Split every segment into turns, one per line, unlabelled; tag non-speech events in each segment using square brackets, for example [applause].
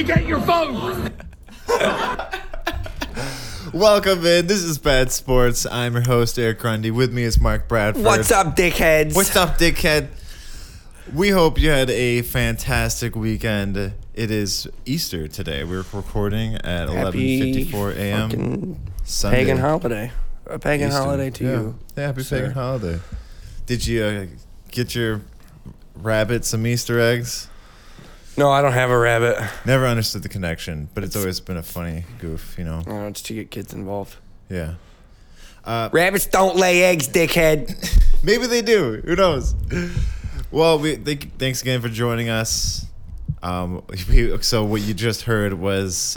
you get your phone.
Welcome in. This is Bad Sports. I'm your host, Eric Grundy. With me is Mark Bradford.
What's up, dickheads?
What's up, dickhead? We hope you had a fantastic weekend. It is Easter today. We're recording at
Happy
11:54 a.m. Sunday.
Pagan holiday. A pagan
Easter.
holiday to
Yeah.
you.
Yeah, happy
sir.
pagan holiday. Did you uh, get your rabbit some Easter eggs?
No, I don't have a rabbit.
Never understood the connection, but it's always been a funny goof, you know.
Oh, it's to get kids involved.
Yeah. Uh,
Rabbits don't lay eggs, dickhead. [laughs]
Maybe they do. Who knows? Well, we thank, thanks again for joining us. Um, we, so what you just heard was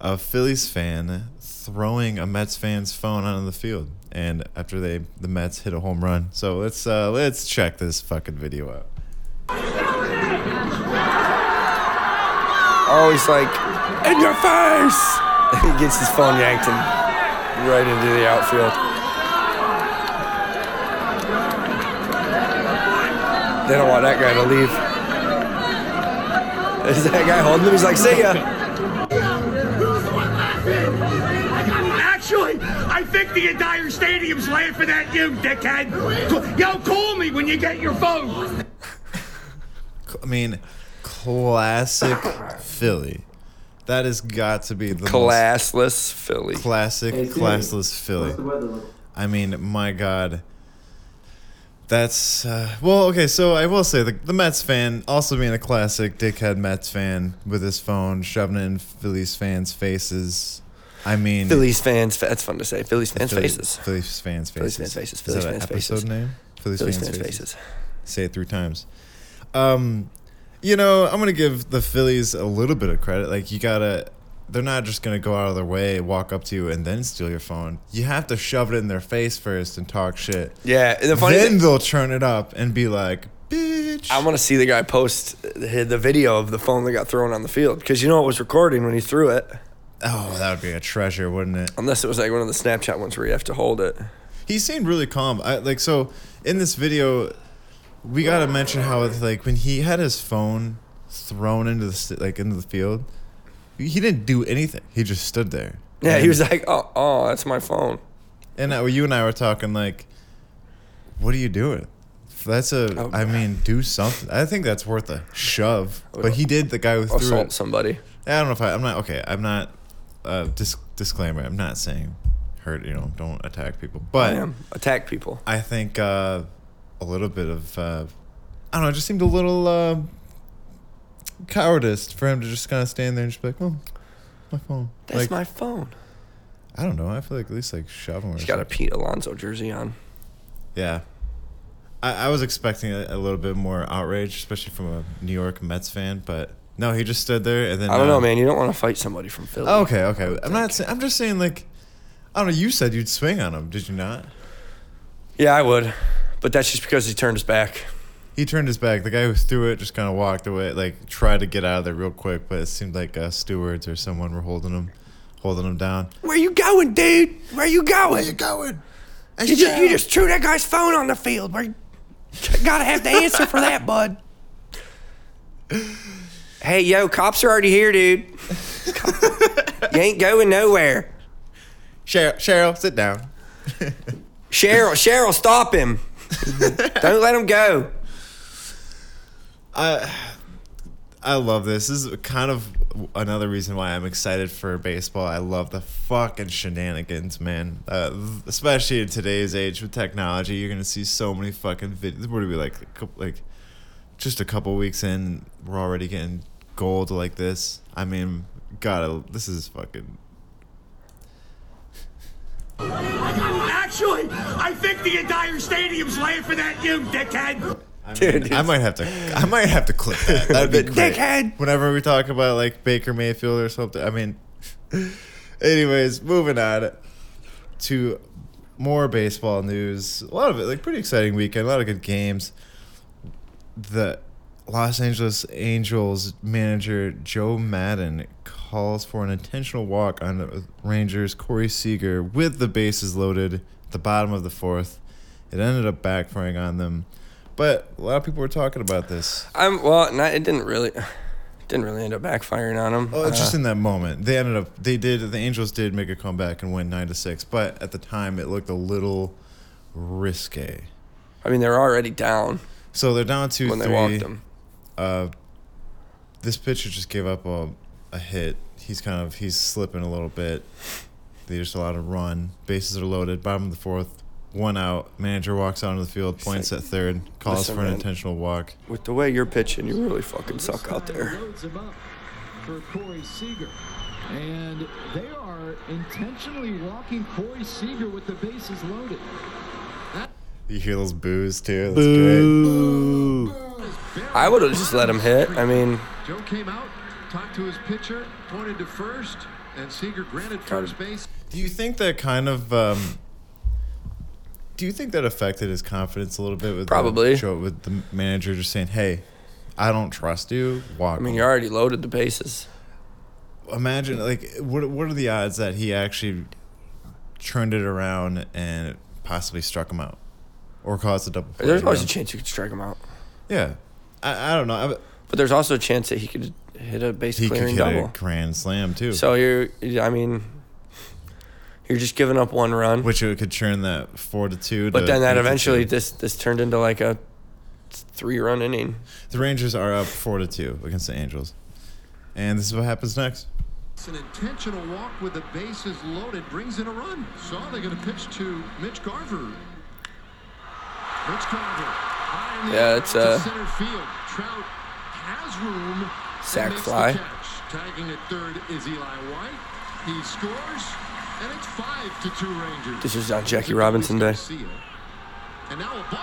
a Phillies fan throwing a Mets fan's phone out onto the field, and after they the Mets hit a home run. So let's uh, let's check this fucking video out.
Oh, he's like, in your face. [laughs] he gets his phone yanked and right into the outfield. They don't want that guy to leave. [laughs] Is that guy holding him? He's like, see ya.
Actually, I think the entire stadium's laughing at you, dickhead. Yo, call me when you get your phone.
I mean, classic [laughs] Philly. That has got to be the most
Classless Philly.
classic, classless Philly. I mean, my God. That's uh, well, okay. So I will say the the Mets fan also being a classic dickhead Mets fan with his phone shoving it in Phillies fans' faces. I mean,
Phillies fans. That's fun to say. Phillies fans'
Philly-
faces.
Phillies fans' faces.
Phillies fans' faces,
Is
Phillies
that an
fans'
episode
faces.
name? Phillies,
Phillies
fans',
fans'
faces.
faces.
Say it three times. Um, you know, I'm gonna give the Phillies a little bit of credit. Like you gotta, they're not just gonna go out of their way, walk up to you, and then steal your phone. You have to shove it in their face first and talk shit.
Yeah, and the funny
then
thing,
they'll turn it up and be like, "Bitch."
I want to see the guy post the the video of the phone that got thrown on the field because you know it was recording when he threw it.
oh, that would be a treasure, wouldn't it?
Unless it was like one of the Snapchat ones where you have to hold it.
He seemed really calm. I like so in this video, we gotta mention how it's like when he had his phone thrown into the like into the field, he didn't do anything. He just stood there.
Yeah,
And-
he was like, "Oh, oh, that's my phone."
And uh, you and I were talking like, what are you doing? That's a.
Oh.
I mean, do something. I think that's worth a shove. But he did. The guy who threw
Assault
it.
somebody.
I don't know if I. I'm not okay. I'm not. Uh, dis- disclaimer. I'm not saying hurt. You know, don't attack people. But
attack people.
I think uh, a little bit of. Uh, I don't know. It just seemed a little uh, cowardice for him to just kind of stand there and just be like, "Oh, my phone."
That's
like
my phone.
I don't know. I feel like at least like shove him.
He's got a. Pete Alonso jersey on.
Yeah. I, I was expecting a, a little bit more outrage, especially from a New York Mets fan, but no, he just stood there and then.
I don't
uh,
know, man. You don't want to fight somebody from Philly.
Oh, okay, okay. I'm
think.
not. Say, I'm just saying, like, I don't know. You said you'd swing on him, did you not?
Yeah, I would, but that's just because he turned his back.
He turned his back. The guy who threw it just kind of walked away, like tried to get out of there real quick, but it seemed like uh, stewards or someone were holding him, holding him down.
Where you going, dude? Where you going?
going?
You just, you just threw that guy's phone on the field. Where you gotta have the answer for that, bud. Hey, yo, cops are already here, dude. you ain't going nowhere.
Cheryl, Cheryl, sit down. [laughs]
Cheryl, Cheryl, stop him. [laughs] Don't let him go.
I I love this. This is kind of another reason why I'm excited for baseball. I love the fucking shenanigans, man. Uh, especially in today's age with technology, you're gonna see so many fucking videos. What are we like? Like just a couple weeks in, we're already getting gold like this. I mean, gotta. This is fucking.
Actually, I think the entire stadium's laughing at you, dickhead.
I,
Dude,
I might have to. I might have to clip that. [laughs] That'd be great.
Dickhead.
Whenever we talk about like Baker Mayfield or something. I mean, [laughs] anyways, moving on to more baseball news. A lot of it, like pretty exciting weekend. A lot of good games. The Los Angeles Angels manager Joe Maddon calls for an intentional walk on the Rangers Corey Seager with the bases loaded at the bottom of the fourth. It ended up backfiring on them, But a lot of people were talking about this.
I'm well. Not, it didn't really, didn't really end up backfiring on them.
Oh, it's just
Uh,
in that moment. They ended up. They did. The Angels did make a comeback and win nine to six. But at the time, it looked a little risque.
I mean, they're already down
So they're down two
when
three.
they walked him.
Uh, this pitcher just gave up a, a hit. He's kind of he's slipping a little bit. They just allowed a run. Bases are loaded. Bottom of the fourth. One out. Manager walks out onto the field. Points at third. Calls
Listen,
for an
man.
intentional walk.
With the way you're pitching, you really fucking suck out there.
Loads him up for Corey Seager. And they are intentionally walking Corey Seager with the bases loaded.
You hear those boos too. That's great.
I would have just let him hit. I mean,
Joe came out, talked to his pitcher, pointed to first, and Seager granted first base.
Do you think that kind of? Um, do you think that affected his confidence a little bit with
Probably.
the show with the manager just saying, "Hey, I don't trust you. Walk."
I mean, you already loaded the bases.
imagine like what what are the odds that he actually turned it around and possibly struck him out or caused a double play?
There's always a chance you could strike him out,
Yeah, I, I don't know. I,
but there's also a chance that he could hit a base
he could hit
double.
a grand slam too,
So you're, I mean, you're just giving up one run.
which it could turn that four to two.
but
to
then that eventually this this turned into like a three run inning.
the Rangers are up four to two against the Angels, and this is what happens next.
It's an intentional walk with the bases loaded brings in a run. So they're going to pitch to Mitch Garver. Mitch Garver. high in the
Yeah,
air
it's,
to
uh,
center field. Trout has room. And
Sac fly.
catch. Tagging at third is Eli White. He scores, and it's five to two Rangers.
This is on Jackie Robinson
Luis
Day.
Garcia. And now a balk.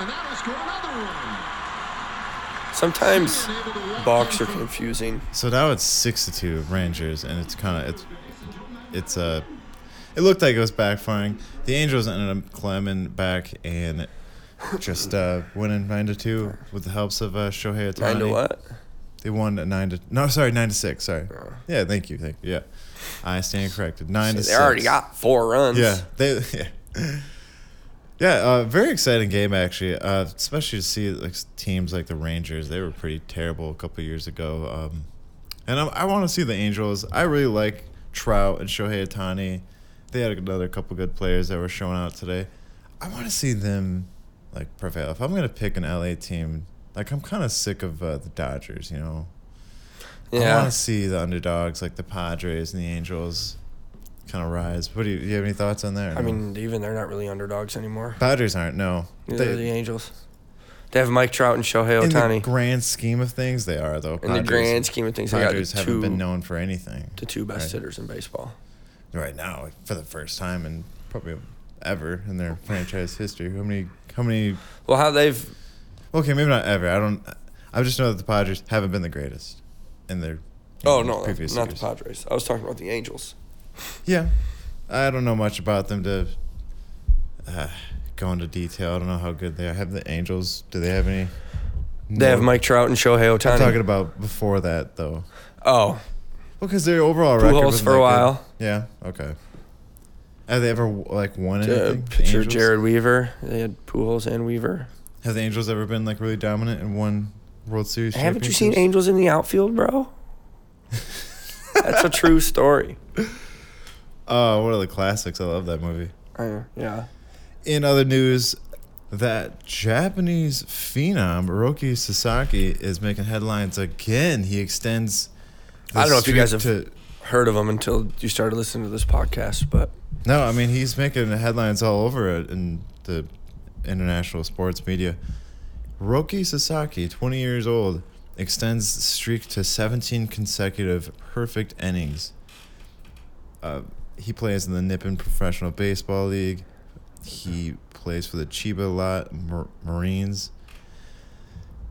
And that'll score another run.
Sometimes
Being able to walk
balks are confusing.
So now it's six to two Rangers, and it's kind of it's it's uh, it looked like it was backfiring. The Angels ended up climbing back and [laughs] just uh, winning nine to two with the helps of uh, Shohei Ohtani.
Nine to what?
They won at nine to no, sorry, nine to six. Sorry.
Oh.
Yeah, thank you, thank you. Yeah, I stand corrected. Nine to
They
six.
already got four runs.
Yeah, they [laughs] yeah. Yeah, uh, very exciting game actually. Uh, especially to see like teams like the Rangers. They were pretty terrible a couple years ago. Um, and I, I want to see the Angels. I really like Trout and Shohei Ohtani. They had another couple good players that were showing out today. I want to see them like prevail. If I'm gonna pick an LA team, like I'm kind of sick of uh, the Dodgers. You know, I
Yeah.
want to see the underdogs like the Padres and the Angels kind of rise. What do you, do you have any thoughts on that?
I
no?
mean, even they're not really underdogs anymore.
Padres aren't. No,
Neither are the Angels. They have Mike Trout and Shohei
in the
Ohtani.
grand scheme of things, they are though.
In the grand scheme of things, they
Padres
the
haven't
two,
been known for anything.
the two best
right?
hitters in baseball.
right now for the first time and probably ever in their franchise history. How many? How many?
Well, how they've
Okay, maybe not ever. I don't. I just know that the Padres haven't been the greatest in their.
Oh
know,
no,
previous
not
years.
the Padres. I was talking about the Angels.
Yeah, I don't know much about them to uh, go into detail. I don't know how good they are. Have the Angels? Do they have any?
They have Mike Trout and Shohei
I'm
Ohtani.
talking about before that though.
oh, Well,
Because their overall record wasn't
for a
that good.
while.
Yeah. Okay. Have they ever like won
uh,
anything? The
pitcher? Jered Weaver. They had Pujols and Weaver.
Have the Angels ever been like really dominant and won World Series?
Haven't you seen? Angels in the outfield, bro? [laughs] That's a true story.
Oh, one of the classics. I love that movie.
Uh, yeah.
In other news, that Japanese phenom Hiroki Sasaki is making headlines again. He extends.
I don't know if you guys have
to-
heard of him until you started listening to this podcast, but
No, I mean he's making headlines all over it in the international sports media. Roki Sasaki, 20 years old, extends streak to 17 consecutive perfect innings. Uh, he plays in the Nippon Professional Baseball League. He plays for the Chiba Lotte Mar- Marines.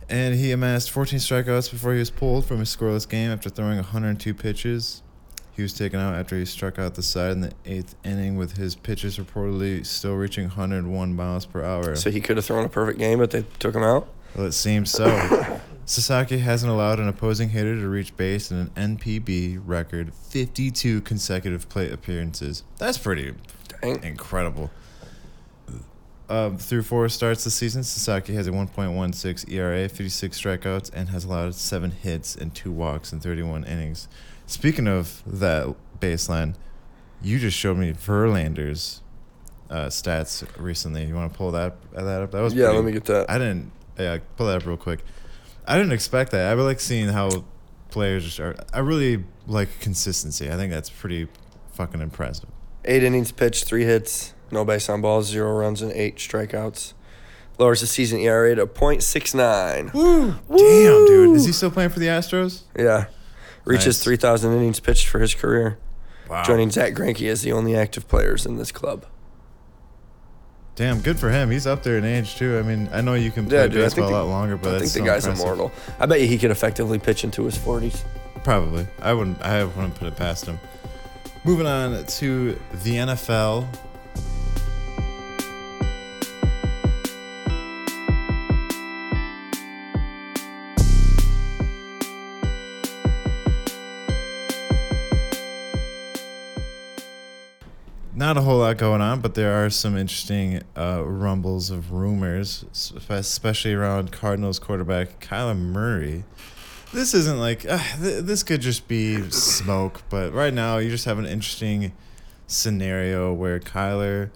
And he amassed 14 strikeouts before he was pulled from his scoreless game after throwing 102 pitches. He was taken out after he struck out the side in the eighth inning, with his pitches reportedly still reaching 101 miles per hour.
so he could have thrown a perfect game, but they took him out.
Well, it seems so. [coughs] Sasaki hasn't allowed an opposing hitter to reach base in an NPB record 52 consecutive plate appearances. That's pretty
Dang.
incredible. Um, through four starts this season, Sasaki has a 1.16 ERA, 56 strikeouts, and has allowed seven hits and two walks in 31 innings. Speaking of that baseline, you just showed me Verlander's uh, stats recently. You want to pull that that up? That was
Yeah,
pretty-
let me get that.
I didn't. Yeah, pull that up real quick. I didn't expect that. I really like seeing how players just are. I really like consistency. I think that's pretty fucking impressive.
Eight innings pitched, three hits, no base on balls, zero runs, and eight strikeouts. Lowers the season ERA to .69.
Woo! Damn, dude. Is he still playing for the Astros?
Yeah. Reaches
Nice.
3,000 innings pitched for his career.
Wow.
Joining Zack Greinke as the only active players in this club.
Damn, good for him. He's up there in age too. I mean, I know you can play
Yeah, dude,
baseball
think
a lot longer, but
I think the
so
guy's
impressive.
immortal. I bet you he could effectively pitch into his 40s.
Probably. I wouldn't. I wouldn't put it past him. Moving on to the NFL. Not a whole lot going on, but there are some interesting uh, rumbles of rumors, especially around Cardinals quarterback Kyler Murray. This isn't like uh, th- this could just be smoke, but right now you just have an interesting scenario where Kyler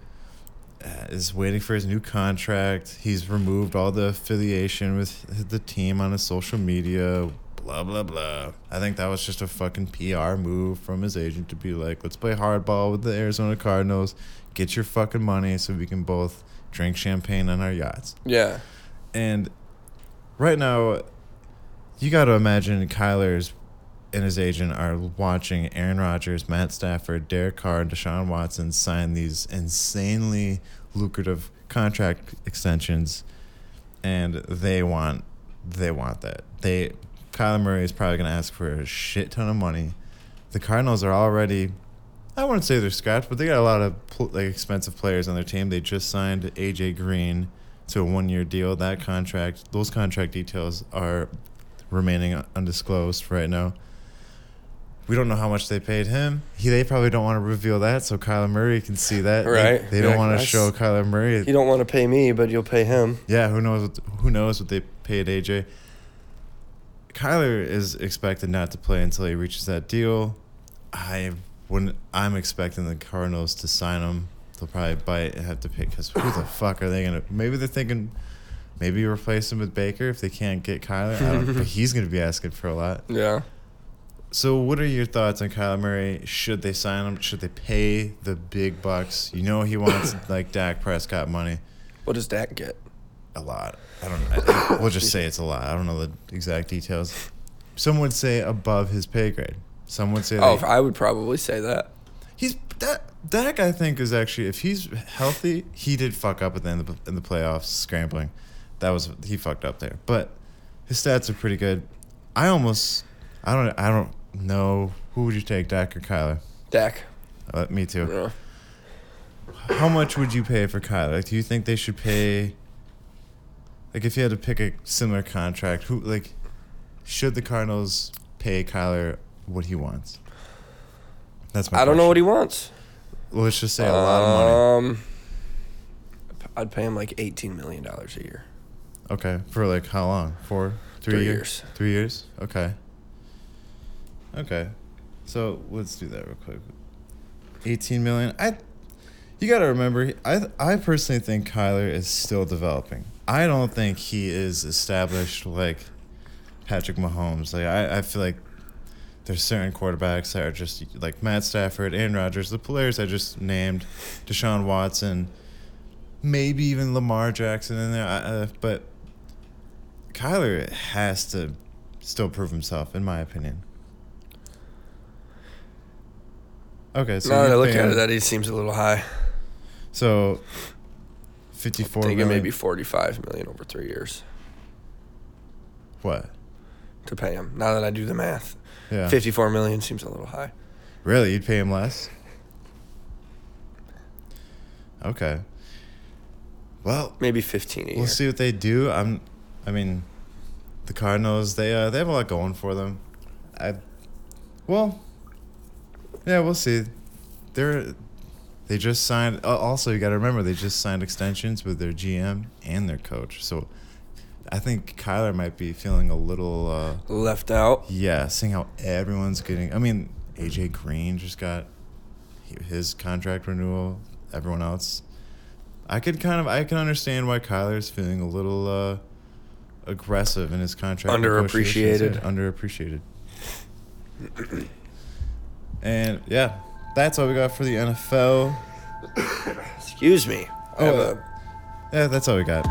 uh, is waiting for his new contract. He's removed all the affiliation with the team on his social media. Blah blah blah. I think that was just a fucking PR move from his agent to be like, let's play hardball with the Arizona Cardinals, get your fucking money so we can both drink champagne on our yachts.
Yeah.
And right now, you got to imagine Kyler's and his agent are watching Aaron Rodgers, Matt Stafford, Derek Carr, and Deshaun Watson sign these insanely lucrative contract extensions, and they want they want that. They Kyler Murray is probably going to ask for a shit ton of money. The Cardinals are already I wouldn't say they're scrapped, but they got a lot of pl- like expensive players on their team. They just signed AJ Green to a one-year deal. That contract, those contract details are remaining undisclosed right now. We don't know how much they paid him. He, they probably don't want to reveal that, so Kyler Murray can see that.
Right.
They, don't
Yeah,
want to show Kyler Murray.
You don't want to pay me, but you'll pay him.
Yeah, who knows? What, who knows what they paid AJ? Kyler is expected not to play until he reaches that deal. I wouldn't. I'm expecting the Cardinals to sign him. They'll probably bite and have to pick because who the [coughs] fuck are they gonna? Maybe they're thinking, maybe replace him with Baker if they can't get Kyler. I don't, [laughs] but he's gonna be asking for a lot.
Yeah.
So, what are your thoughts on Kyler Murray? Should they sign him? Should they pay the big bucks? You know he wants [coughs] like Dak Prescott money
What does Dak get?
a lot. I don't. I, we'll just say it's a lot. I don't know the exact details. Some would say above his pay grade. Some would say
Oh,
that
I would probably say that.
he's that. Dak, I think, is actually if he's healthy, he did fuck up at the end of the, in the playoffs scrambling. That was he fucked up there, but his stats are pretty good. I almost, I don't, I don't know who would you take, Dak or Kyler.
Dak.
Uh, me too.
Yeah.
How much would you pay for Kyler? Like, do you think they should pay? Like, if you had to pick a similar contract, who like should the Cardinals pay Kyler what he wants? That's my.
I don't know what he wants.
Well, let's just say a lot of money.
Um, I'd pay him like eighteen million dollars a year.
Okay, for like how long? Four, three,
Three
years?
years.
Three years. Okay. Okay, so let's do that real quick. Eighteen million. I. You got to remember, I I personally think Kyler is still developing. I don't think he is established like Patrick Mahomes. Like I, I feel like there's certain quarterbacks that are just like Matt Stafford, Aaron Rodgers, the players I just named, Deshaun Watson, maybe even Lamar Jackson in there. I- Uh, but Kyler has to still prove himself, in my opinion. Okay, so
now that I look at it, that he seems a little high.
So fifty-four
Thinking maybe forty-five million over three years
what?
to pay him. Now that I do the math,
Yeah,
fifty-four million seems a little high.
Really, you'd pay him less? Okay. Well,
Maybe fifteen
we'll see what they do. I'm, I mean, the Cardinals they uh, they have a lot going for them. I, well, yeah, we'll see. They're They just signed. uh, Also, you got to remember they just signed extensions with their GM and their coach. So, I think Kyler might be feeling a little. Uh,
Left out.
yeah, seeing how everyone's getting. I mean, AJ Green just got his contract renewal. Everyone else, I could kind of I can understand why Kyler's feeling a little uh, aggressive in his contract.
Underappreciated.
Underappreciated. and yeah, that's all we got for the NFL.
Excuse me.
Oh, Yeah, that's all we got.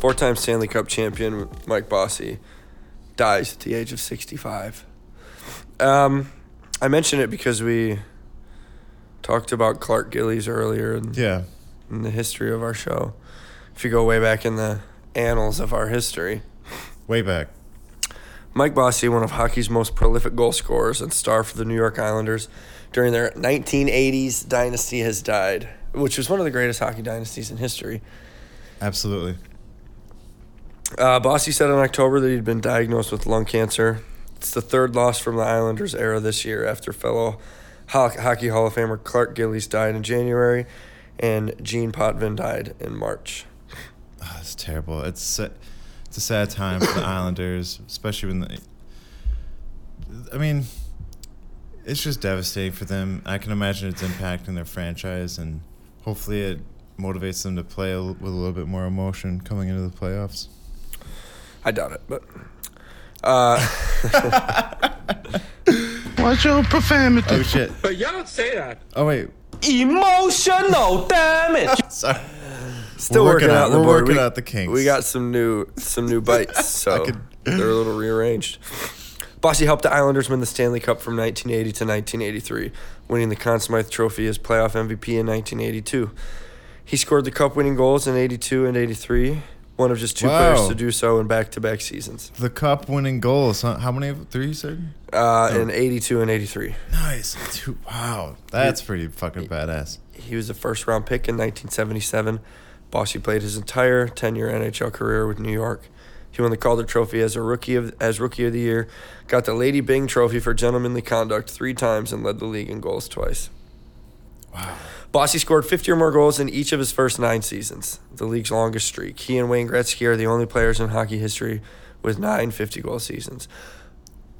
Four-time Stanley Cup champion Mike Bossy dies at the age of 65. Um, I mention it because we talked about Clark Gillies earlier in,
Yeah,
in the history of our show. If you go way back in the annals of our history,
way back.
Mike Bossy, one of hockey's most prolific goal scorers and star for the New York Islanders during their 1980s dynasty, has died, which was one of the greatest hockey dynasties in history.
Absolutely.
Uh, Bossy said in October that he'd been diagnosed with lung cancer. It's the third loss from the Islanders era this year after fellow Hockey Hall of Famer Clark Gillies died in January and Jean Potvin died in March.
Oh, it's terrible. It's it's a sad time for the [coughs] Islanders, especially when the. I mean, it's just devastating for them. I can imagine it's impacting their franchise, and hopefully it motivates them to play with a little bit more emotion coming into the playoffs.
I doubt it, but. Uh, [laughs] [laughs]
Watch your profanity.
Oh shit!
But y'all don't say that.
Oh wait,
emotional damage. [laughs]
sorry.
Still
We're
working,
working
out
out-
the
we're
board.
working
we,
out the kinks.
We got some new some new bites, [laughs] so
could-
they're a little rearranged. Bossy helped the Islanders win the Stanley Cup from 1980 to 1983, winning the Conn Smythe Trophy as playoff MVP in 1982. He scored the cup-winning goals in 82 and 83, one of just two
Wow.
players to do so in back-to-back seasons.
The cup-winning goals. Huh? How many? of- Three you said?
Uh,
Oh.
In 82 and 83.
Nice. Two. Wow, that's pretty fucking badass.
He was a first round pick in 1977. Bossy played his entire 10 year NHL career with New York. He won the Calder Trophy as a rookie of as rookie of the year, got the Lady Byng Trophy for gentlemanly conduct three times, and led the league in goals twice.
Wow.
Bossy scored 50 or more goals in each of his first nine seasons, the league's longest streak. He and Wayne Gretzky are the only players in hockey history with nine 50 goal seasons.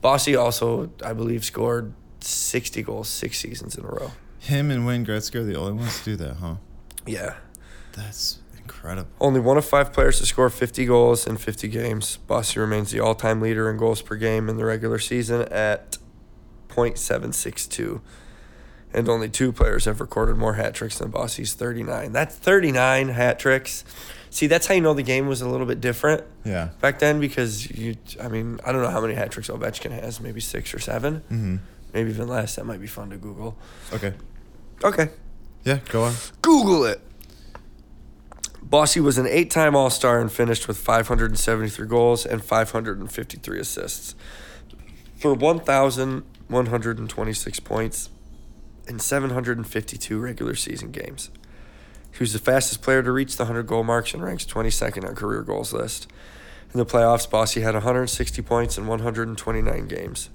Bossy also, I believe, scored 60 goals six seasons in a row.
Him and Wayne Gretzky are the only ones to do that, huh?
Yeah.
That's incredible.
Only one of five players to score 50 goals in 50 games. Bossy remains the all time leader in goals per game in the regular season at .762. And only two players have recorded more hat tricks than Bossy's 39. That's 39 hat tricks. See, that's how you know the game was a little bit different
Yeah.
back then because you, I mean, I don't know how many hat tricks Ovechkin has, maybe six or 7
Mm-hmm.
maybe even less. That might be fun to Google.
Okay.
Okay.
Yeah. Go on.
Google it. Bossy was an eight time All Star and finished with 573 goals and 553 assists for 1,126 points in 752 regular season games. He was the fastest player to reach the 100 goal marks and ranks 22nd on career goals list. In the playoffs, Bossy had 160 points in 129 games.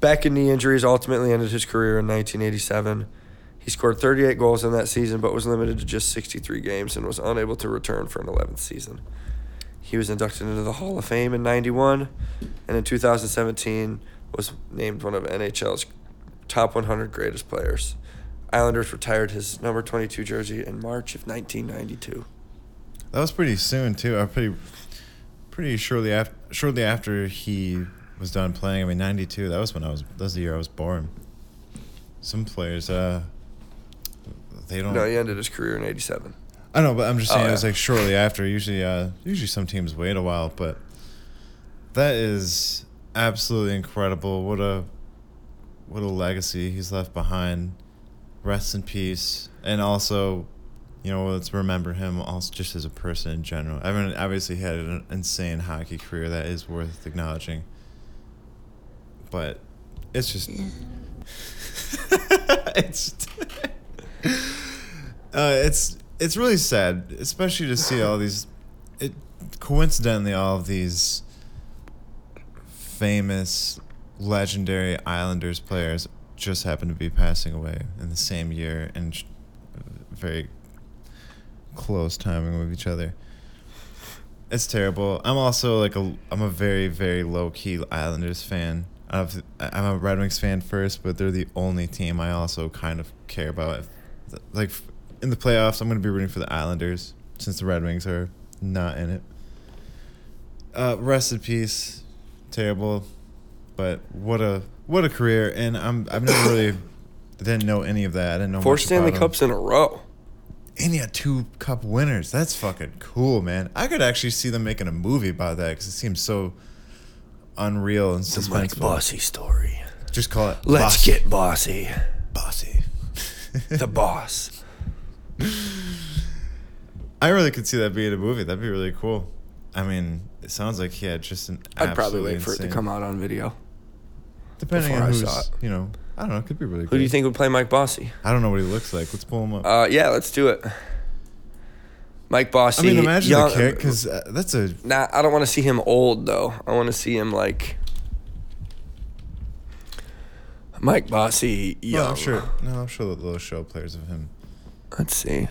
Back and knee injuries ultimately ended his career in 1987. He scored 38 goals in that season, but was limited to just 63 games and was unable to return for an 11th season. He was inducted into the Hall of Fame in 91, and in 2017 was named one of NHL's top 100 greatest players. Islanders retired his number 22 jersey in March of 1992.
That was pretty soon too. Uh, pretty, pretty shortly after. Shortly after he was done playing. I mean, '92. That was when I was. That was the year I was born. Some players, uh, they don't.
No, he ended his career in 87.
I know, but I'm just
Oh,
saying it was like shortly after. Usually, uh, usually some teams wait a while, but that is absolutely incredible. What a, what a legacy he's left behind. Rest in peace, and also, you know, let's remember him also just as a person in general. I mean, obviously, he had an insane hockey career that is worth acknowledging. But it's just, [laughs] it's, [laughs] uh, it's it's really sad, especially to see all these. It coincidentally, all of these famous, legendary Islanders players just happen to be passing away in the same year and very close timing with each other. It's terrible. I'm also like a I'm a very very low key Islanders fan. I've, I'm a Red Wings fan first, but they're the only team I also kind of care about. Like in the playoffs, I'm going to be rooting for the Islanders since the Red Wings are not in it. Uh, rest in peace, terrible, but what a what a career! And I'm I've never really [coughs] didn't know any of that. I didn't know
Four
much
Stanley
about him.
Cups in a row.
And he had two cup winners. That's fucking cool, man. I could actually see them making a movie about that because it seems so unreal and
The Mike
suspenseful.
Bossy story.
Just call it.
Let's
Boss-
get bossy.
bossy. [laughs]
The boss.
I really could see that being a movie. That'd be really cool. I mean, it sounds like he had just an.
I'd probably
absolutely
wait for it to come out on video.
Depending
before
on
I
who's,
saw it.
you know, I don't know. It could be really. Cool.
Who do you think would play Mike Bossy?
I don't know what he looks like. Let's pull him up.
Uh, yeah, let's do it. Mike Bossy.
I mean, imagine
young,
the character because uh, that's a.
Nah, I don't want to see him old though. I want to see him like Mike Bossy young.
Well, I'm sure. No, I'm sure that they'll show players of him.
Let's see.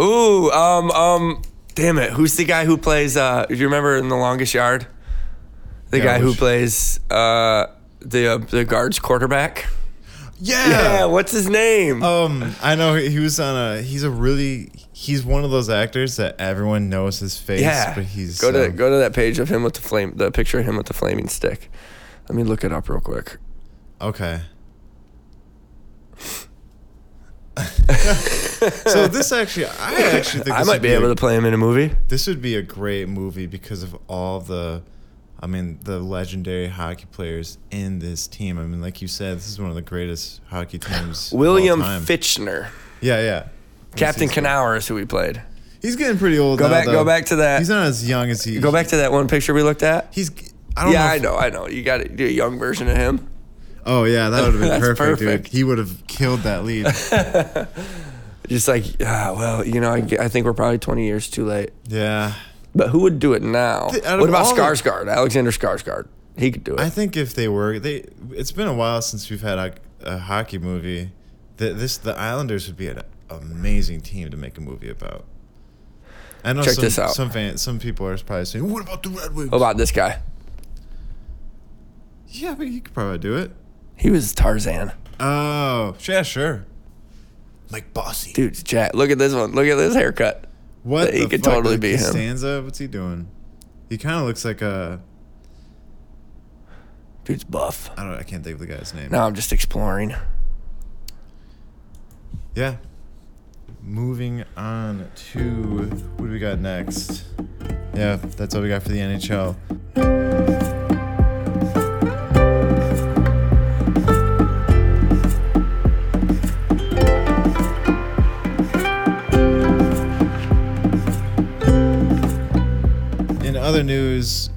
Ooh, um, um, damn it! Who's the guy who plays? Uh, do you remember in the longest yard? The
Yeah,
guy who plays uh the uh, the guards quarterback.
Yeah.
Yeah, what's his name?
Um, I know he he was on a. He's a really. He's one of those actors that everyone knows his face.
yeah,
but he's
go to
um,
go to that page of him with the flame, the picture of him with the flaming stick. Let me look it up real quick.
Okay. [laughs] [laughs] so this actually, I actually think
I might be
a-
able to play him in a movie.
This would be a great movie because of all the, I mean, the legendary hockey players in this team. I mean, like you said, this is one of the greatest hockey teams.
William. Fichtner,
Yeah, yeah.
Captain Knauer is who we played.
He's getting pretty old.
Go
now,
back-
though.
go back to that-
He's not as young as he.
Go back to that one picture we looked at.
He's. I don't
yeah,
know
I know, I know. You got to do a young version of him.
Oh yeah, that would have been [laughs]
That's
perfect, dude.
perfect.
He would have killed that lead. [laughs]
Just like, ah, well, you know, I think we're probably 20 years too late.
yeah.
But who would do it now?
Th- out of
What about
all the-
Skarsgård? Alexander Skarsgård. He could do it.
I think if they were they, it's been a while since we've had a, a hockey movie. The, this the Islanders would be an amazing team to make a movie about. I know
Check
some,
this out.
Some fans, some people are probably saying, "What about the Red Wings?"
what about this guy?
yeah, but you could probably do it.
He was Tarzan.
Oh, yeah, sure. Like Bossy.
Dude, Jack, look at this one. Look at this haircut.
what
he
the
could
fuck?
totally
Like
be him.
Costanza, what's he doing? He kind of looks like a.
Dude's buff.
I don't. I can't think of the guy's name.
No, I'm just exploring.
Yeah. Moving on to what do we got next? Yeah, that's all we got for the NHL. Other news,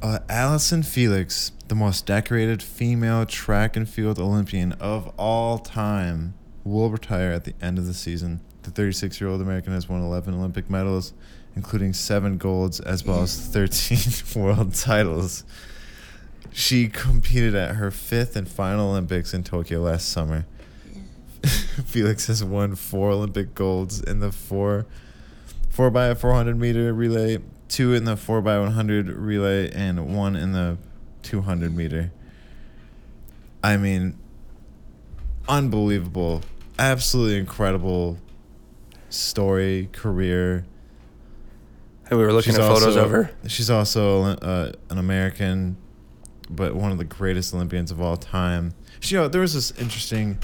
uh, Allyson Felix, the most decorated female track and field Olympian of all time, will retire at the end of the season. The 36 year old American has won 11 Olympic medals, including seven golds as well as 13 [laughs] world titles. She competed at her fifth and final Olympics in Tokyo last summer. [laughs] Felix has won four Olympic golds in the four four by 400 meter relay, two in the four by 100 relay, and one in the 200 meter. I mean, unbelievable, absolutely incredible story, career.
Hey, we were looking at photos of her.
She's also uh, an American, but one of the greatest Olympians of all time. She, you know, there was this interesting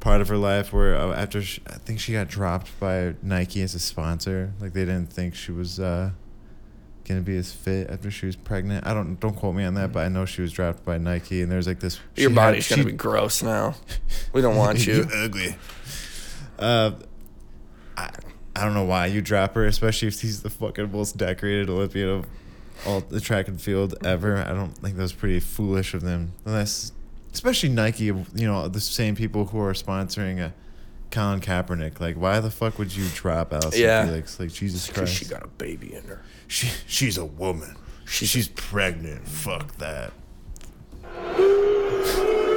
part of her life where uh, after she, I think she got dropped by Nike as a sponsor, like they didn't think she was uh, gonna be as fit after she was pregnant. I don't don't quote me on that, but I know she was dropped by Nike, and there's like this.
Your
she had-
body's gonna
she-
be gross now. [laughs] We don't want [laughs] you.
ugly. Uh, I, I don't know why you drop her, especially if he's the fucking most decorated Olympian of all the track and field ever. I don't think that was pretty foolish of them. Unless especially Nike. You know, the same people who are sponsoring a Colin Kaepernick. Like, why the fuck would you drop Allyson
Yeah.
Felix? Like, Jesus Christ.
she got a baby in her.
She, she's a woman. she's pregnant. Fuck that.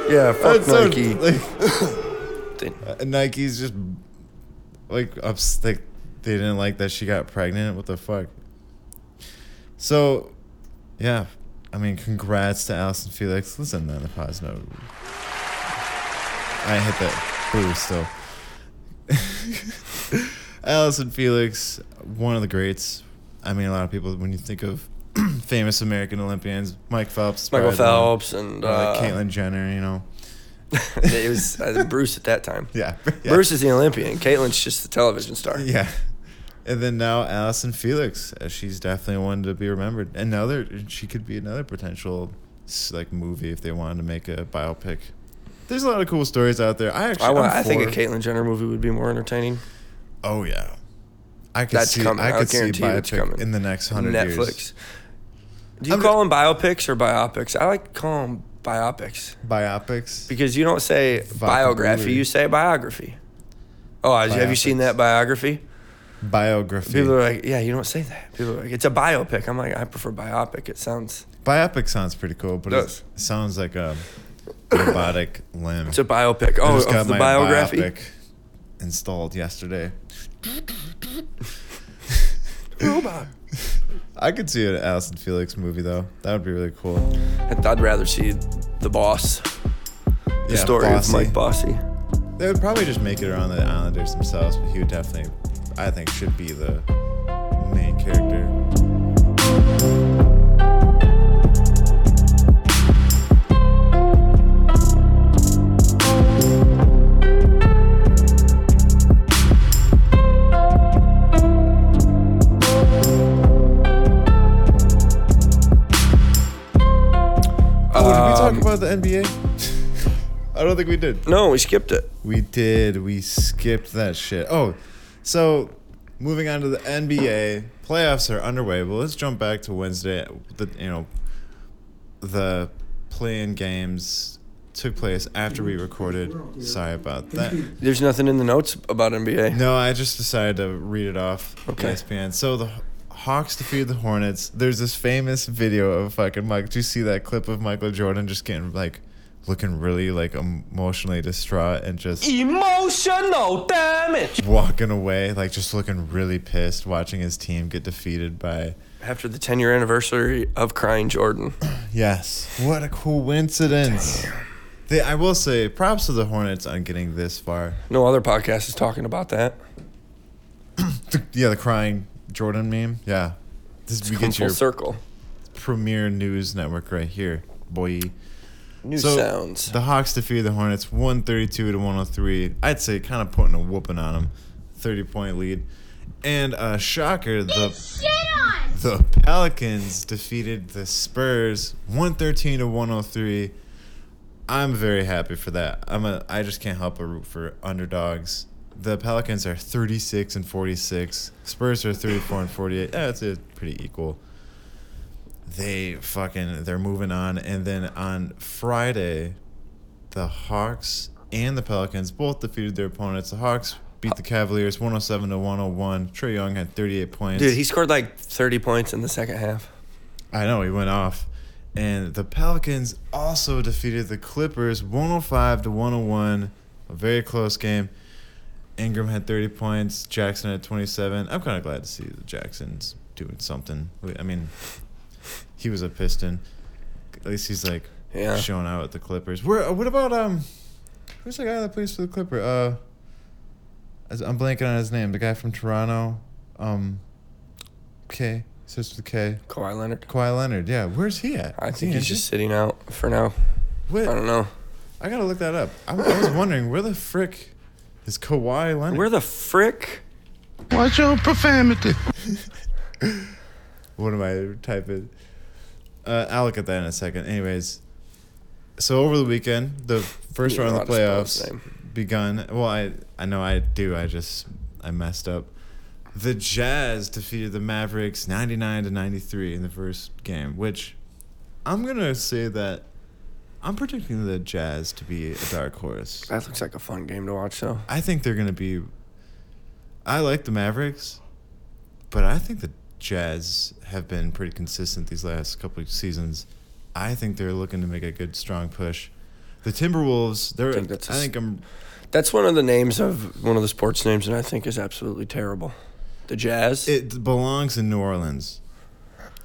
Yeah, fuck
That's so-
Nike. [laughs]
like, uh, Nike's just like ups like they didn't like that she got pregnant. What the fuck? So, yeah, I mean, congrats to Allyson Felix. Listen, on the pause note, I hit that boo still. [laughs] Allyson Felix, one of the greats. I mean, a lot of people when you think of [clears throat] famous American Olympians, Mike Phelps,
Michael
probably the one.
Phelps and uh,
like Caitlyn Jenner, you know. [laughs]
it was uh, Bruce at that time. [laughs]
Yeah. [laughs] yeah.
Bruce is the Olympian. Caitlyn's just the television star.
Yeah. And then now Allyson Felix, uh, she's definitely one to be remembered. Another, she could be another potential like movie if they wanted to make a biopic. There's a lot of cool stories out there. I actually,
I, want,
I'm
think a Caitlyn Jenner movie would be more entertaining.
Oh yeah, I could
That's
see.
coming.
I could see
guarantee it's
biopic
coming.
in the next hundred
Netflix.
years.
Do you
I'm-
call them biopics or biopics? I like to call them biopics
Biopics.
because you don't say biography,
Vocabulary.
you say biography. Oh, have you seen that biography?
Biography.
People are like, yeah, you don't say that. People are like, it's a biopic. I'm like, I prefer biopic. It sounds,
Biopic sounds pretty cool, but it
Does.
sounds like a [coughs] robotic limb.
it's a biopic.
I
Oh,
just got
of the
my
biography.
biopic installed yesterday.
Robot.
I could see an Allyson Felix movie though. That would be really cool.
I'd I'd rather see the boss, the
Yeah,
story
Bossy.
of Mike Bossy.
They would probably just make it around the Islanders themselves, but he would definitely, I think, should be the main character. About the NBA? I don't think we did.
No, we skipped it.
We did. We skipped that shit. Oh, so moving on to the NBA playoffs are underway. But let's jump back to Wednesday. The you know the play-in games took place after we recorded. Sorry about that.
There's nothing in the notes about NBA.
No, I just decided to read it off
Okay.
ESPN. So the Hawks defeated the Hornets. There's this famous video of fucking Mike. Did you see that clip of Michael Jordan just getting like looking really like emotionally distraught and just
Emotional damage.
walking away, like just looking really pissed, watching his team get defeated by.
After the 10 year anniversary of Crying Jordan. [clears throat]
Yes, what a coincidence! They, I will say, props to the Hornets on getting this far.
No other podcast is talking about that. [clears throat]
Yeah, the crying Jordan meme. Yeah, this we
Come
get
full
your
circle.
premier news network right here, boy.
New
So,
sounds.
The Hawks defeated the Hornets 132 to 103. I'd say kind of putting a whooping on them. 30 point lead. And uh, shocker, the the Pelicans defeated the Spurs 113 to 103. I'm very happy for that. I'm a I just can't help but root for underdogs. The Pelicans are 36 and 46. Spurs are 34 and 48. Yeah, it's a pretty equal. They fucking they're moving on. And then on friday the hawks and the pelicans both defeated their opponents. The hawks beat the cavaliers 107 to 101 trae young had 38 points.
Dude, he scored like 30 points in the second half.
i know he went off. And the pelicans also defeated the clippers 105 to 101 a very close game ingram had 30 points jackson had 27 i'm kind of glad to see the jacksons doing something i mean he was a piston at least he's like
Yeah.
showing out at the Clippers. Where? What about um? Who's the guy that plays for the Clipper? Uh, I'm blanking on his name. The guy from Toronto. Um, K. Starts with K.
Kawhi Leonard.
Kawhi Leonard. Yeah. Where's he at?
I
Is
think
he
he's just sitting out for now.
Wait,
I don't know.
I gotta look that up. I, I was wondering where the frick is Kawhi Leonard?
Where the frick?
Watch your profanity.
What am I typing? Uh, I'll look at that in a second. Anyways, so over the weekend, the first
You
round of the
how to spell his
playoffs begun. Well, I I know I do. I just I messed up. The Jazz defeated the Mavericks 99 to 93 in the first game, which I'm gonna say that I'm predicting the Jazz to be a dark horse.
That looks like a fun game to watch, though.
I think they're gonna be. I like the Mavericks, but I think the Jazz have been pretty consistent these last couple of seasons. I think they're looking to make a good, strong push. The Timberwolves, they're. I
think
think,
that's a s-
I'm.
That's one of the names of one of the sports names and I think is absolutely terrible. The Jazz.
It belongs in New Orleans.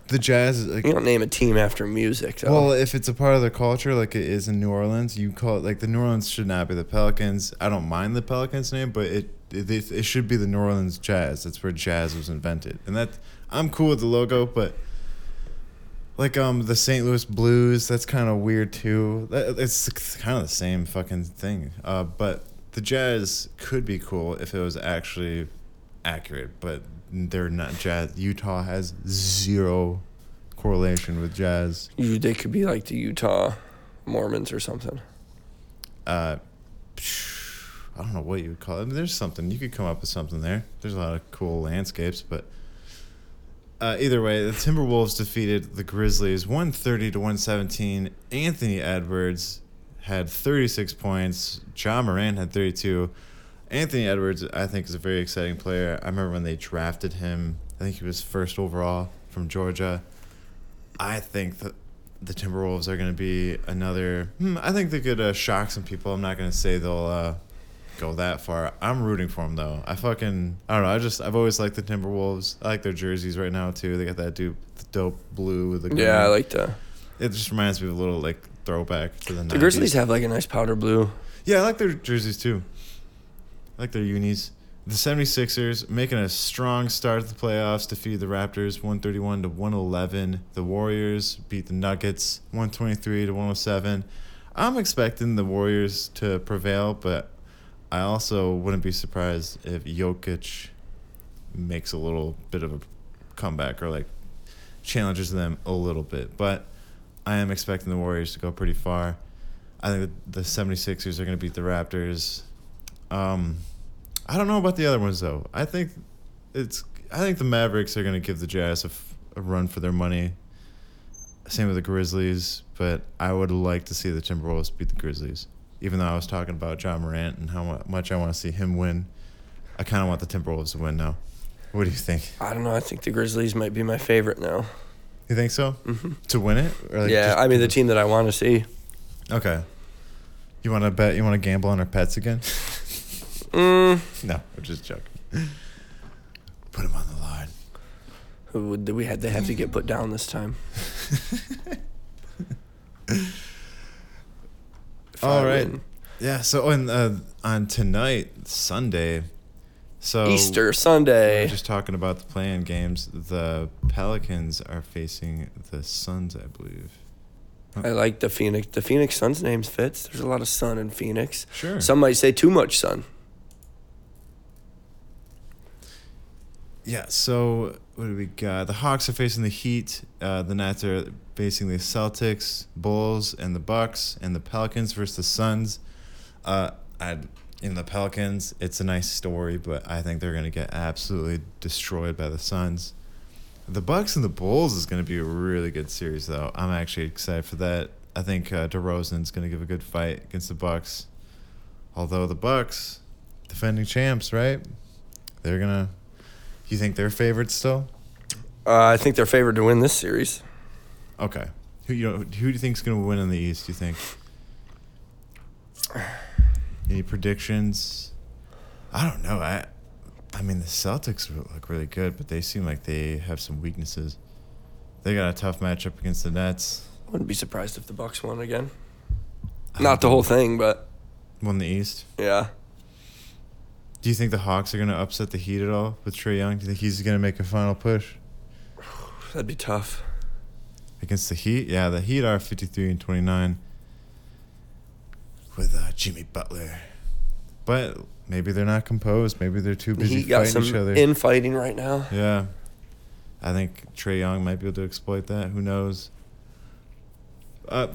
The Jazz, like,
you don't name a team after music, though.
well, if it's a part of the culture like it is in New Orleans, you call it like the New Orleans should not be the Pelicans. I don't mind the Pelicans name, but it it, it, should be the New Orleans Jazz. That's where jazz was invented, and that I'm cool with the logo, but like um the St. Louis Blues, that's kind of weird too. That, it's kind of the same fucking thing. Uh, but the Jazz could be cool if it was actually accurate, but they're not jazz. Utah has zero correlation with jazz.
you, they could be like the Utah Mormons or something.
Uh, I don't know what you would call it. I mean, there's something you could come up with something there. There's a lot of cool landscapes, but uh, either way, the Timberwolves defeated the Grizzlies 130 to 117. Anthony Edwards had 36 points. Ja Morant had 32. Anthony Edwards, I think, is a very exciting player. I remember when they drafted him. I think he was first overall from Georgia. I think that the Timberwolves are going to be another. Hmm, I think they could uh, shock some people. I'm not going to say they'll uh, go that far. I'm rooting for them though. I fucking I don't know. I just I've always liked the Timberwolves. I like their jerseys right now too. They got that dude dope blue with the green.
Yeah, I like that.
it. Just reminds me of a little like throwback to the.
the Grizzlies have like a nice powder blue.
Yeah, I like their jerseys too. I like their unis. The 76ers making a strong start to the playoffs, defeated the Raptors 131 to 111. The Warriors beat the Nuggets 123 to 107. I'm expecting the Warriors to prevail, but I also wouldn't be surprised if Jokic makes a little bit of a comeback or like challenges them a little bit. But I am expecting the Warriors to go pretty far. I think the 76ers are going to beat the Raptors. Um, I don't know about the other ones though. I think it's I think the Mavericks are going to give the Jazz a, f- a run for their money. Same with the Grizzlies, but I would like to see the Timberwolves beat the Grizzlies. Even though I was talking about Ja Morant and how much I want to see him win, I kind of want the Timberwolves to win now. What do you think?
I don't know. I think the Grizzlies might be my favorite now.
You think so?
hmm
To win it? Or like
yeah, I mean the team that I want to see.
Okay. You want to bet? You want to gamble on our pets again? [laughs]
Mm,
no, I'm just joking. Put him on the line.
who would we had they have to get put down this time? [laughs]
All right.
win.
Yeah. So on uh, on tonight, Sunday. So
Easter
We
Sunday.
were just talking about the playing games. The Pelicans are facing the Suns, I believe.
I like the Phoenix. The Phoenix Suns names fits. There's a lot of sun in Phoenix.
Sure.
Some might say too much sun.
Yeah. So what do we got? The Hawks are facing the Heat. Uh, the Nets are facing the Celtics, Bulls, and the Bucks, and the Pelicans versus the Suns. Uh, I in the Pelicans, it's a nice story, but I think they're gonna get absolutely destroyed by the Suns. The Bucks and the Bulls is gonna be a really good series, though. I'm actually excited for that. I think uh, DeRozan's gonna give a good fight against the Bucks. Although the Bucks, defending champs, right? They're gonna. You think they're favorites still?
Uh, I think they're favored to win this series.
Okay. Who you know, who do you think's gonna win in the East? Do you think? Any predictions? I don't know. I, I mean, the Celtics look really good, but they seem like they have some weaknesses. They got a tough matchup against the Nets.
Wouldn't be surprised if the Bucks won again. Not the whole thing, but
Won the East.
yeah.
Do you think the Hawks are gonna upset the Heat at all with Trae Young? Do you think he's gonna make a final push
That'd be tough.
against the Heat? Yeah, the Heat are fifty-three and twenty-nine with uh, Jimmy Butler, but maybe they're not composed. Maybe they're too busy
He got some
each other.
infighting right now.
Yeah. I think Trae Young might be able to exploit that. Who knows? Uh,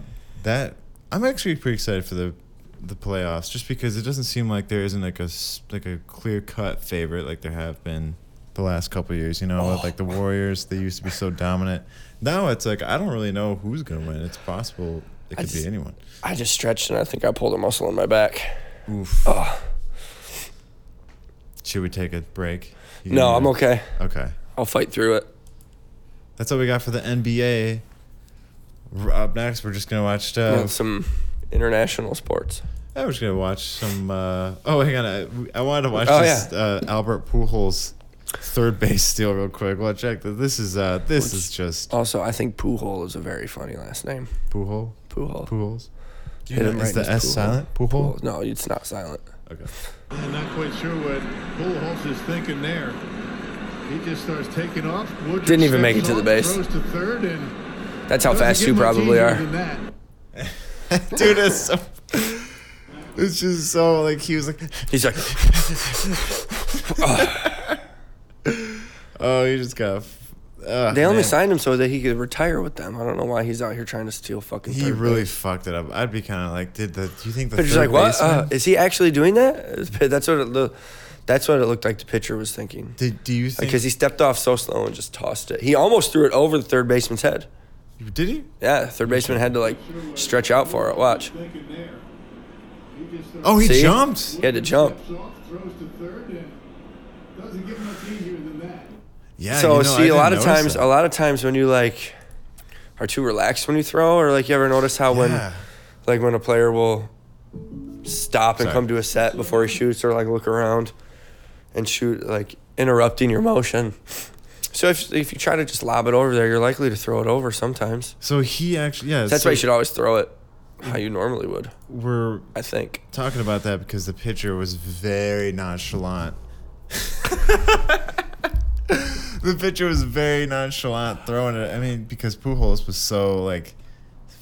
that I'm actually pretty excited for the the playoffs, just because it doesn't seem like there isn't like a like a clear cut favorite like there have been the last couple of years. You know, with, like the Warriors, they used to be so dominant. Now it's like I don't really know who's gonna win. It's possible It could
just-
be anyone.
I just stretched and I think I pulled a muscle in my back.
Oof.
Oh.
Should we take a break? You
No, I'm okay.
Okay.
I'll fight through it.
That's all we got for the NBA. Up next, we're just gonna watch. Uh,
some international sports.
I was gonna watch some. Uh, oh, hang on. I, I wanted to watch
Oh,
this uh, Albert Pujols third base steal real quick. Well, check that. This is uh, this is just
Also, I think Pujol is a very funny last name.
Pujol.
Pujol.
Pujols. Do you
Hit
know,
him
is
right
the
in his
S
Pujol.
silent? Pujol.
Pujol. No, it's not silent.
Okay.
I'm not quite sure what Pujols is thinking there. He just starts taking off. Woodruff
Didn't even make it to the base.
To third and
That's how fast you probably are. [laughs] [laughs]
Dude, it's so. It's just so like he was like,
He's like, [laughs]
oh, he just got. Uh,
they only
man.
signed him so that he could retire with them. I don't know why he's out here trying to steal fucking.
He really fucked it up. I'd be kind of like, did the? Do you think the?
Pitcher's like, what? Uh, is he actually doing that? [laughs] That's what it, the, that's what it looked like. The pitcher was thinking
did do you think?
because he stepped off so slow and just tossed it. He almost threw it over the third baseman's head.
Did he?
Yeah, third baseman had to like stretch out for it. Watch,
Thinking there. He just starts
Oh, he
See?
jumped.
he had to jump.
off, throws to third, and doesn't get much easier than that.
Yeah.
so
you know,
see, a lot of times,
that.
a lot of times when you like are too relaxed when you throw, or like you ever notice how when like when a player will stop and
Sorry.
come to a set before he shoots or like look around and shoot like interrupting your motion so if, if you try to just lob it over there you're likely to throw it over sometimes
So he actually, yeah.
that's
so
why you should always throw it how you normally would
We're
i think
talking about that because the pitcher was very nonchalant. [laughs] the pitcher was very nonchalant throwing it. I mean, because Pujols was so like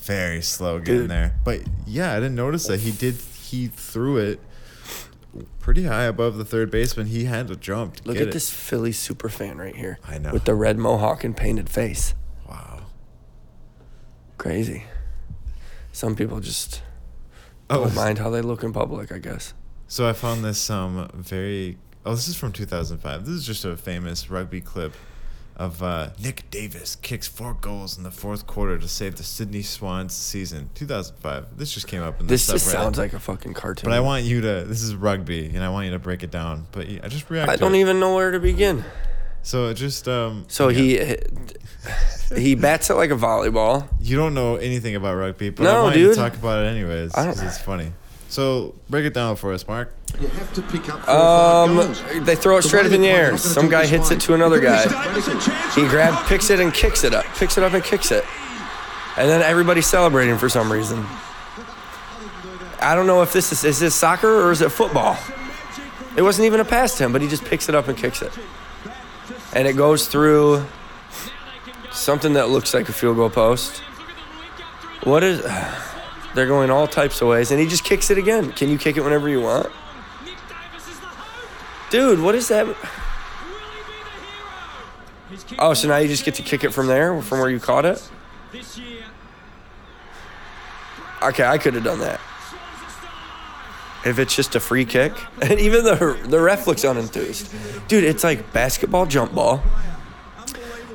very slow getting
Dude.
there. But yeah, I didn't notice that he did. He threw it pretty high above the third baseman. He had to jump. To
look at
it.
this philly super fan right here
I know.
with the red mohawk and painted face
Wow.
crazy some people just
Oh,
don't mind how they look in public i guess
So I found this um very oh this is from 2005. This is just a famous rugby clip of uh, Nick Davis kicks four goals in the fourth quarter to save the Sydney Swans season 2005. This just came up in the
this just sounds like a fucking cartoon
But I want you to. This is rugby, and I want you to break it down. But I just react.
I don't
it.
even know where to begin
So it just um.
So
yeah.
he he bats it like a volleyball.
You don't know anything about rugby, but I
No,
want you to talk about it anyways
I don't-
because it's funny. So break it down for us, Mark.
You have to pick up
Um, they throw it
The
straight up in the air. Some guy hits
line.
it to another guy. He grabs, picks it and kicks it up. Picks it up and kicks it, and then everybody's celebrating for some reason. I don't know if this is is this soccer or is it football. It wasn't even a pass to him, but he just picks it up and kicks it, and it goes through something that looks like a field goal post. What is? They're going all types of ways, and he just kicks it again. Can you kick it whenever you want? Dude, what is that? Oh, so now you just get to kick it from there, from where you caught it? Okay, I could have done that. If it's just a free kick. [laughs] And even the, the ref looks unenthused. Dude, it's like basketball jump ball.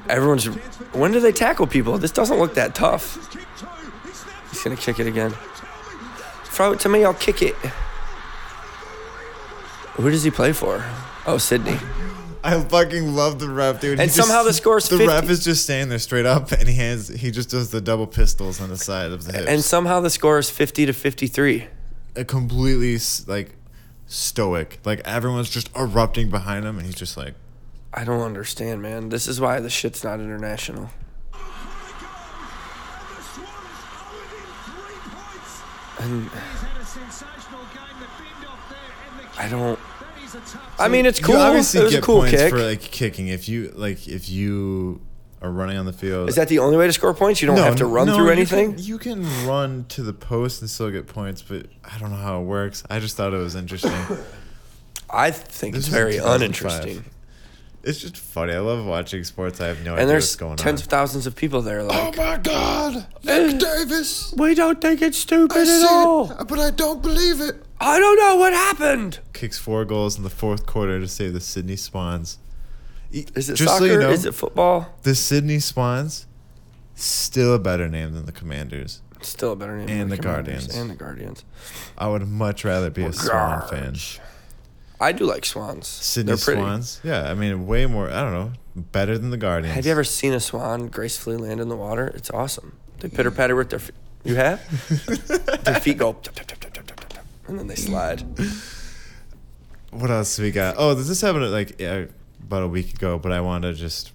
Everyone's. When do they tackle people? This doesn't look that tough. He's going to kick it again. Throw it to me, I'll kick it. Who does he play for? Oh, Sydney. [laughs]
I fucking love the ref, dude. He
And somehow the score's
the
50.
ref is just standing there straight up, and he hands he just does the double pistols on the side of the hips.
And somehow the score is 50 to 53.
a completely like stoic, like everyone's just erupting behind him, and he's just like,
I don't understand, man. This is why the shit's not international. And I don't. I mean, it's cool.
You
It
obviously
was a cool
points
kick.
for like kicking if you like if you are running on the field.
Is that the only way to score points? You don't
No,
have to run
no,
through
you
anything.
can- You can, run to the post and still get points, but I don't know how it works. I just thought it was interesting. [laughs]
I think
This
it's very uninteresting.
It's just funny. I love watching sports. I have no
And
idea
there's
what's going
tens
on.
of thousands of people there. Like, oh
my God, Nick eh. Davis!
we don't think it's stupid at all.
Uh, but I don't believe it.
I don't know what happened.
Kicks four goals in the fourth quarter to save the Sydney Swans.
Is it
Just
soccer?
so you know,
Is it football?
the Sydney Swans still a better name than the Commanders.
Still a better name.
And
than
the
Commanders
Guardians.
And the Guardians.
I would much rather be a Swan fan.
I do like swans.
Sydney. Swans. Yeah, I mean, way more. I don't know, better than the Guardians.
Have you ever seen a swan gracefully land in the water? It's awesome. They pitter patter with their feet. You have? [laughs] their feet go, and then they slide. [laughs]
What else do we got? Oh, this happened like about a week ago, but I wanted to just.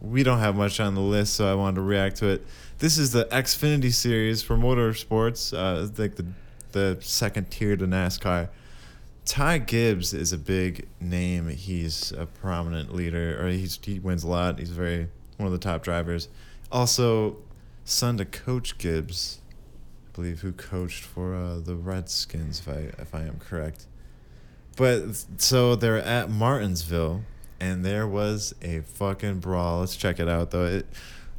We don't have much on the list, so I wanted to react to it. This is the Xfinity series for motorsports, uh, like the the second tier to NASCAR. Ty Gibbs is a big name. He's a prominent leader, or he's he wins a lot. He's very one of the top drivers. Also, son to Coach Gibbs, I believe, who coached for uh, the Redskins, if I if I am correct. But so they're at Martinsville, and there was a fucking brawl. Let's check it out though. It,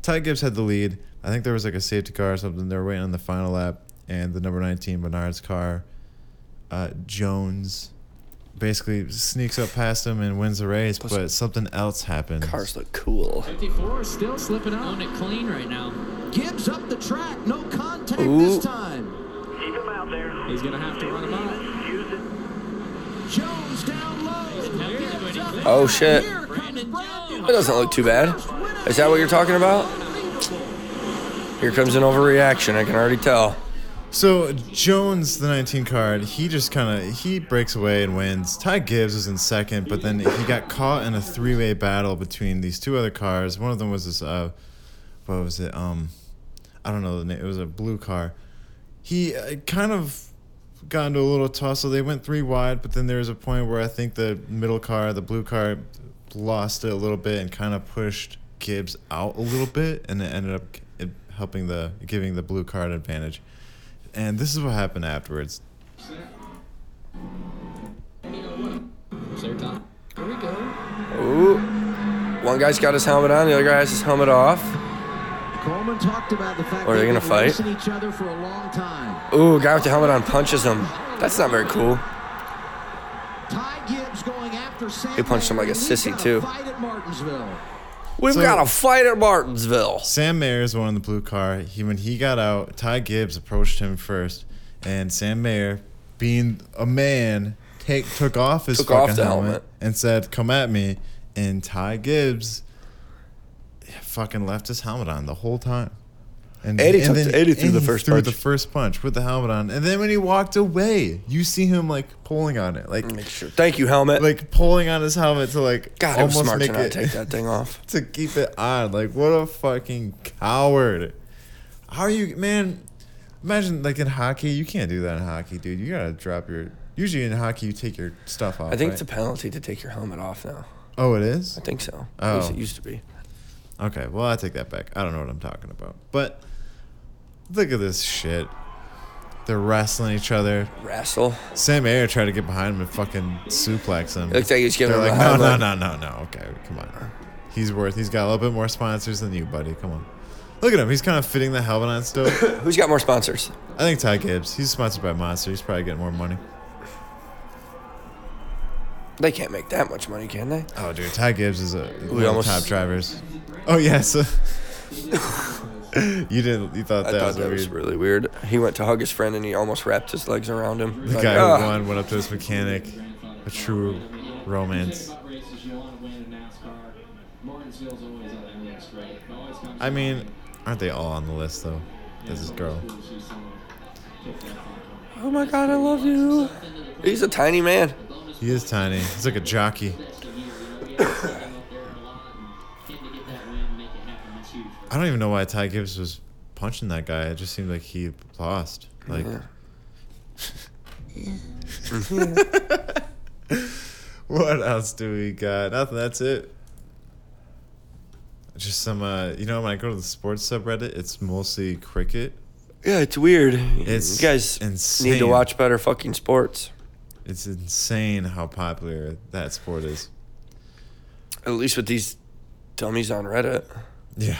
Ty Gibbs had the lead. I think there was like a safety car or something. They were waiting on the final lap, and the number 19 Bernard's car, uh, Jones, basically sneaks up past him and wins the race.
Plus-
But something else happened.
Cars look cool.
54 is still slipping out.
Own it clean right now.
Gibbs up the track. No contact
Ooh.
this time.
Keep him out there.
He's going to have to run him out.
Use it.
Jones down low.
Oh, shit.
Here comes
Brandon
Brandon
Jones.
That doesn't look too bad. Is that what you're talking about? Here comes an overreaction. I can already tell.
So Jones, the 19 card, he just kind of he breaks away and wins. Ty Gibbs was in second, but then he got caught in a three-way battle between these two other cars. One of them was this uh, what was it? Um, I don't know the name. It was a blue car. He uh, kind of got into a little tussle. They went three wide, but then there was a point where I think the middle car, the blue car, lost it a little bit and kind of pushed Gibbs out a little bit, and it ended up helping the giving the blue car an advantage. And this is what happened afterwards.
Clear. Here we go.
Ooh. One guy's got his helmet on, the other guy has his helmet off.
Coleman talked about the fact
Or are they
they've
gonna
been
fight?
each other for a long time.
Ooh, guy with the helmet on punches him. That's not very cool.
Ty Gibbs going after
He punched him like a
Mayer. We've
sissy,
got
too.
Fight at Martinsville.
We've
So-
got a fight at Martinsville.
Sam Mayer is one in the blue car. He when he got out, Ty Gibbs approached him first, and Sam Mayer, being a man, take took off his
Took
fucking
off
helmet,
helmet.
and said, "Come at me." And Ty Gibbs fucking left his helmet on the whole time. And,
he
and
took the- and he threw
and
the first
threw
punch.
the first punch with the helmet on. And then when he walked away, you see him like pulling on it, like
Make sure. Thank you, helmet.
like pulling on his helmet to like
God,
almost
smart to
make
not
it
take that thing off. [laughs]
to keep it on. Like, what a fucking coward. How are you, man? Imagine, like, in hockey, you can't do that in hockey, dude. You gotta drop your. Usually in hockey, you take your stuff off.
I think
right?
it's a penalty to take your helmet off now.
Oh, it is?
I think so. At least
Oh.
it used to be.
Okay, well, I take that back. I don't know what I'm talking about. But look at this shit. They're wrestling each other.
Wrestle.
Sam Mayer tried to get behind him and fucking suplex him.
It looks like he's giving
They're
him
like,
a
no, no, no, no, no. Okay, come on. He's worth. He's got a little bit more sponsors than you, buddy. Come on. Look at him. He's kind of fitting the helmet on still. [laughs]
Who's got more sponsors?
I think Ty Gibbs. He's sponsored by Monster. He's probably getting more money.
They can't make that much money, can they?
Oh, dude, Ty Gibbs is a one of
almost-
the top drivers. Oh yes. [laughs] [laughs] [laughs] you didn't. You thought
I
that
thought
was
that
weird.
was really weird. He went to hug his friend and he almost wrapped his legs around him.
the
Like,
guy
"Ah."
who won went up to his mechanic. A true romance. I mean, aren't they all on the list though? There's this girl.
Oh my god, I love you. He's a tiny man.
He is tiny. He's like a jockey. [laughs] I don't even know why Ty Gibbs was punching that guy. It just seemed like he lost. Like, [laughs] what else do we got? Nothing. That's it. Just some, uh, you know, when I go to the sports subreddit, it's mostly cricket.
Yeah, it's weird.
It's
you guys need to watch better fucking sports.
It's insane how popular that sport is.
At least with these dummies on Reddit.
Yeah.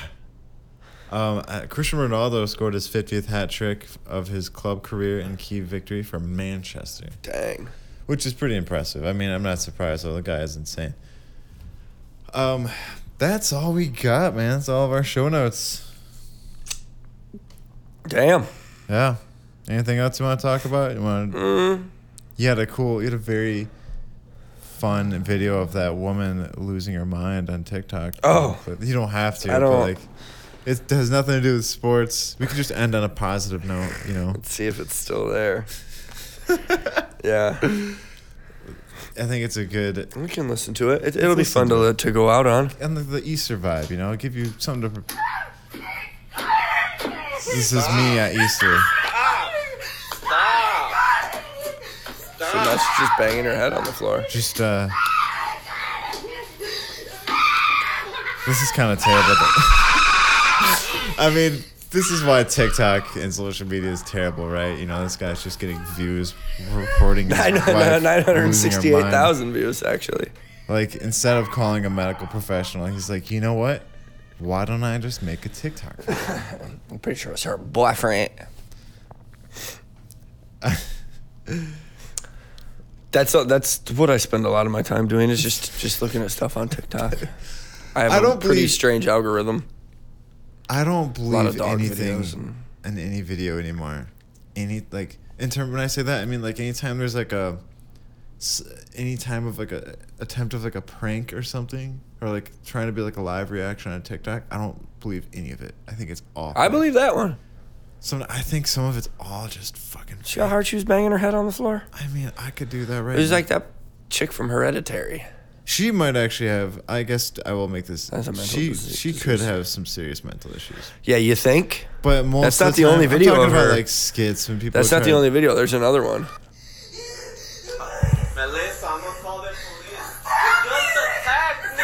Um, uh, Cristiano Ronaldo scored his 50th hat trick of his club career in key victory for Manchester,
Dang.
which is pretty impressive. I mean, I'm not surprised. though. the guy is insane. Um, that's all we got, man. That's all of our show notes.
Damn.
Yeah. Anything else you want to talk about? You want?
Mm.
You had a cool. You had a very fun video of that woman losing her mind on TikTok.
Oh.
but you don't have to.
I
But
don't-
like, it has nothing to do with sports. We could just end on a positive note. You know.
Let's see if it's still there. [laughs] yeah,
I think it's a good
we can listen to it. it it'll be fun
to
to to go out on.
and the, the Easter vibe. You know, give you something to. This is me at Easter.
Now she's just banging her head on the floor.
Just uh. This is kind of terrible. but- [laughs] I mean, this is why TikTok and social media is terrible, right? You know, this guy's just getting views, recording his
Nine
wife losing her
hundred sixty-eight thousand views actually.
Like instead of calling a medical professional, he's like, you know what? Why don't I just make a TikTok? [laughs]
I'm pretty sure it's her boyfriend. [laughs] That's that's what I spend a lot of my time doing is just just looking at stuff on TikTok. I have
I
a
don't
pretty
believe-
strange algorithm.
I don't
lot of
believe
dog
anything
videos and-
in any video anymore. Any like in term when I say that, I mean like anytime there's like a s- any time of like a attempt of like a prank or something or like trying to be like a live reaction on TikTok, I don't believe any of it. I think it's all.
I believe that one.
Some I think some of it's all just fucking.
See how hard she was banging her head on the floor?
I mean, I could do that right.
It was
now.
like that chick from Hereditary.
She might actually have. I guess I will make this.
That's a mental
she
disease-
she could have some serious mental issues.
Yeah, you think?
But most
That's
of
not the
time-
only
I'm
video
talking
of
about, like skits when people.
That's not the only video. There's another one.
Melissa, I'm gonna call the police. You just attacked me.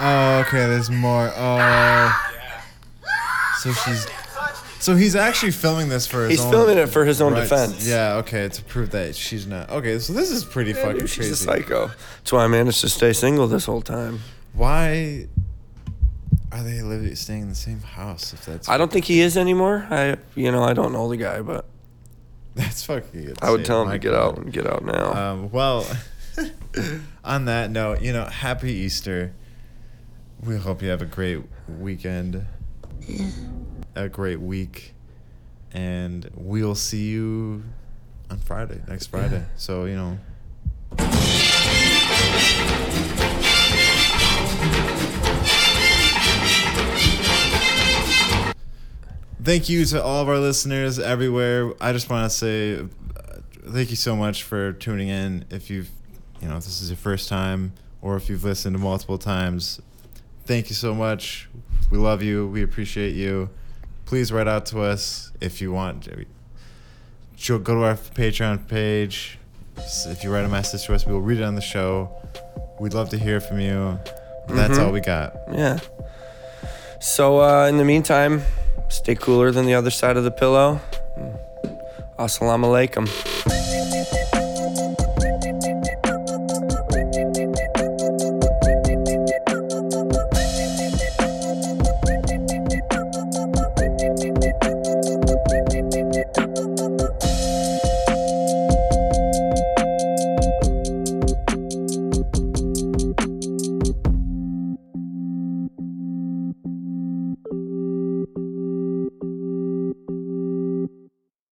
Oh, okay. There's more. Oh. So she's. So he's actually filming this for his
He's
own
filming it for his own
rights.
defense.
Yeah. Okay. To prove that she's not. Okay. So this is pretty fucking
Dude, she's
crazy.
a psycho. That's why I managed to stay single this whole time.
Why are they living staying in the same house? If that's
I don't think he is anymore. I, you know, I don't know the guy, but [laughs]
that's fucking. Insane.
I would tell him
My
to get
God.
out and get out now.
Um, well, [laughs] on that note, you know, happy Easter. We hope you have a great weekend, a great week, and we'll see you on Friday, next Friday. So, you know. Thank you to all of our listeners everywhere. I just want to say uh, thank you so much for tuning in. If you've, you know, if this is your first time or if you've listened multiple times, thank you so much. We love you. We appreciate you. Please write out to us if you want. Go go to our Patreon page. If you write a message to us, we will read it on the show. We'd love to hear from you. That's all we got.
yeah. So uh, in the meantime, stay cooler than the other side of the pillow. Assalamu alaikum.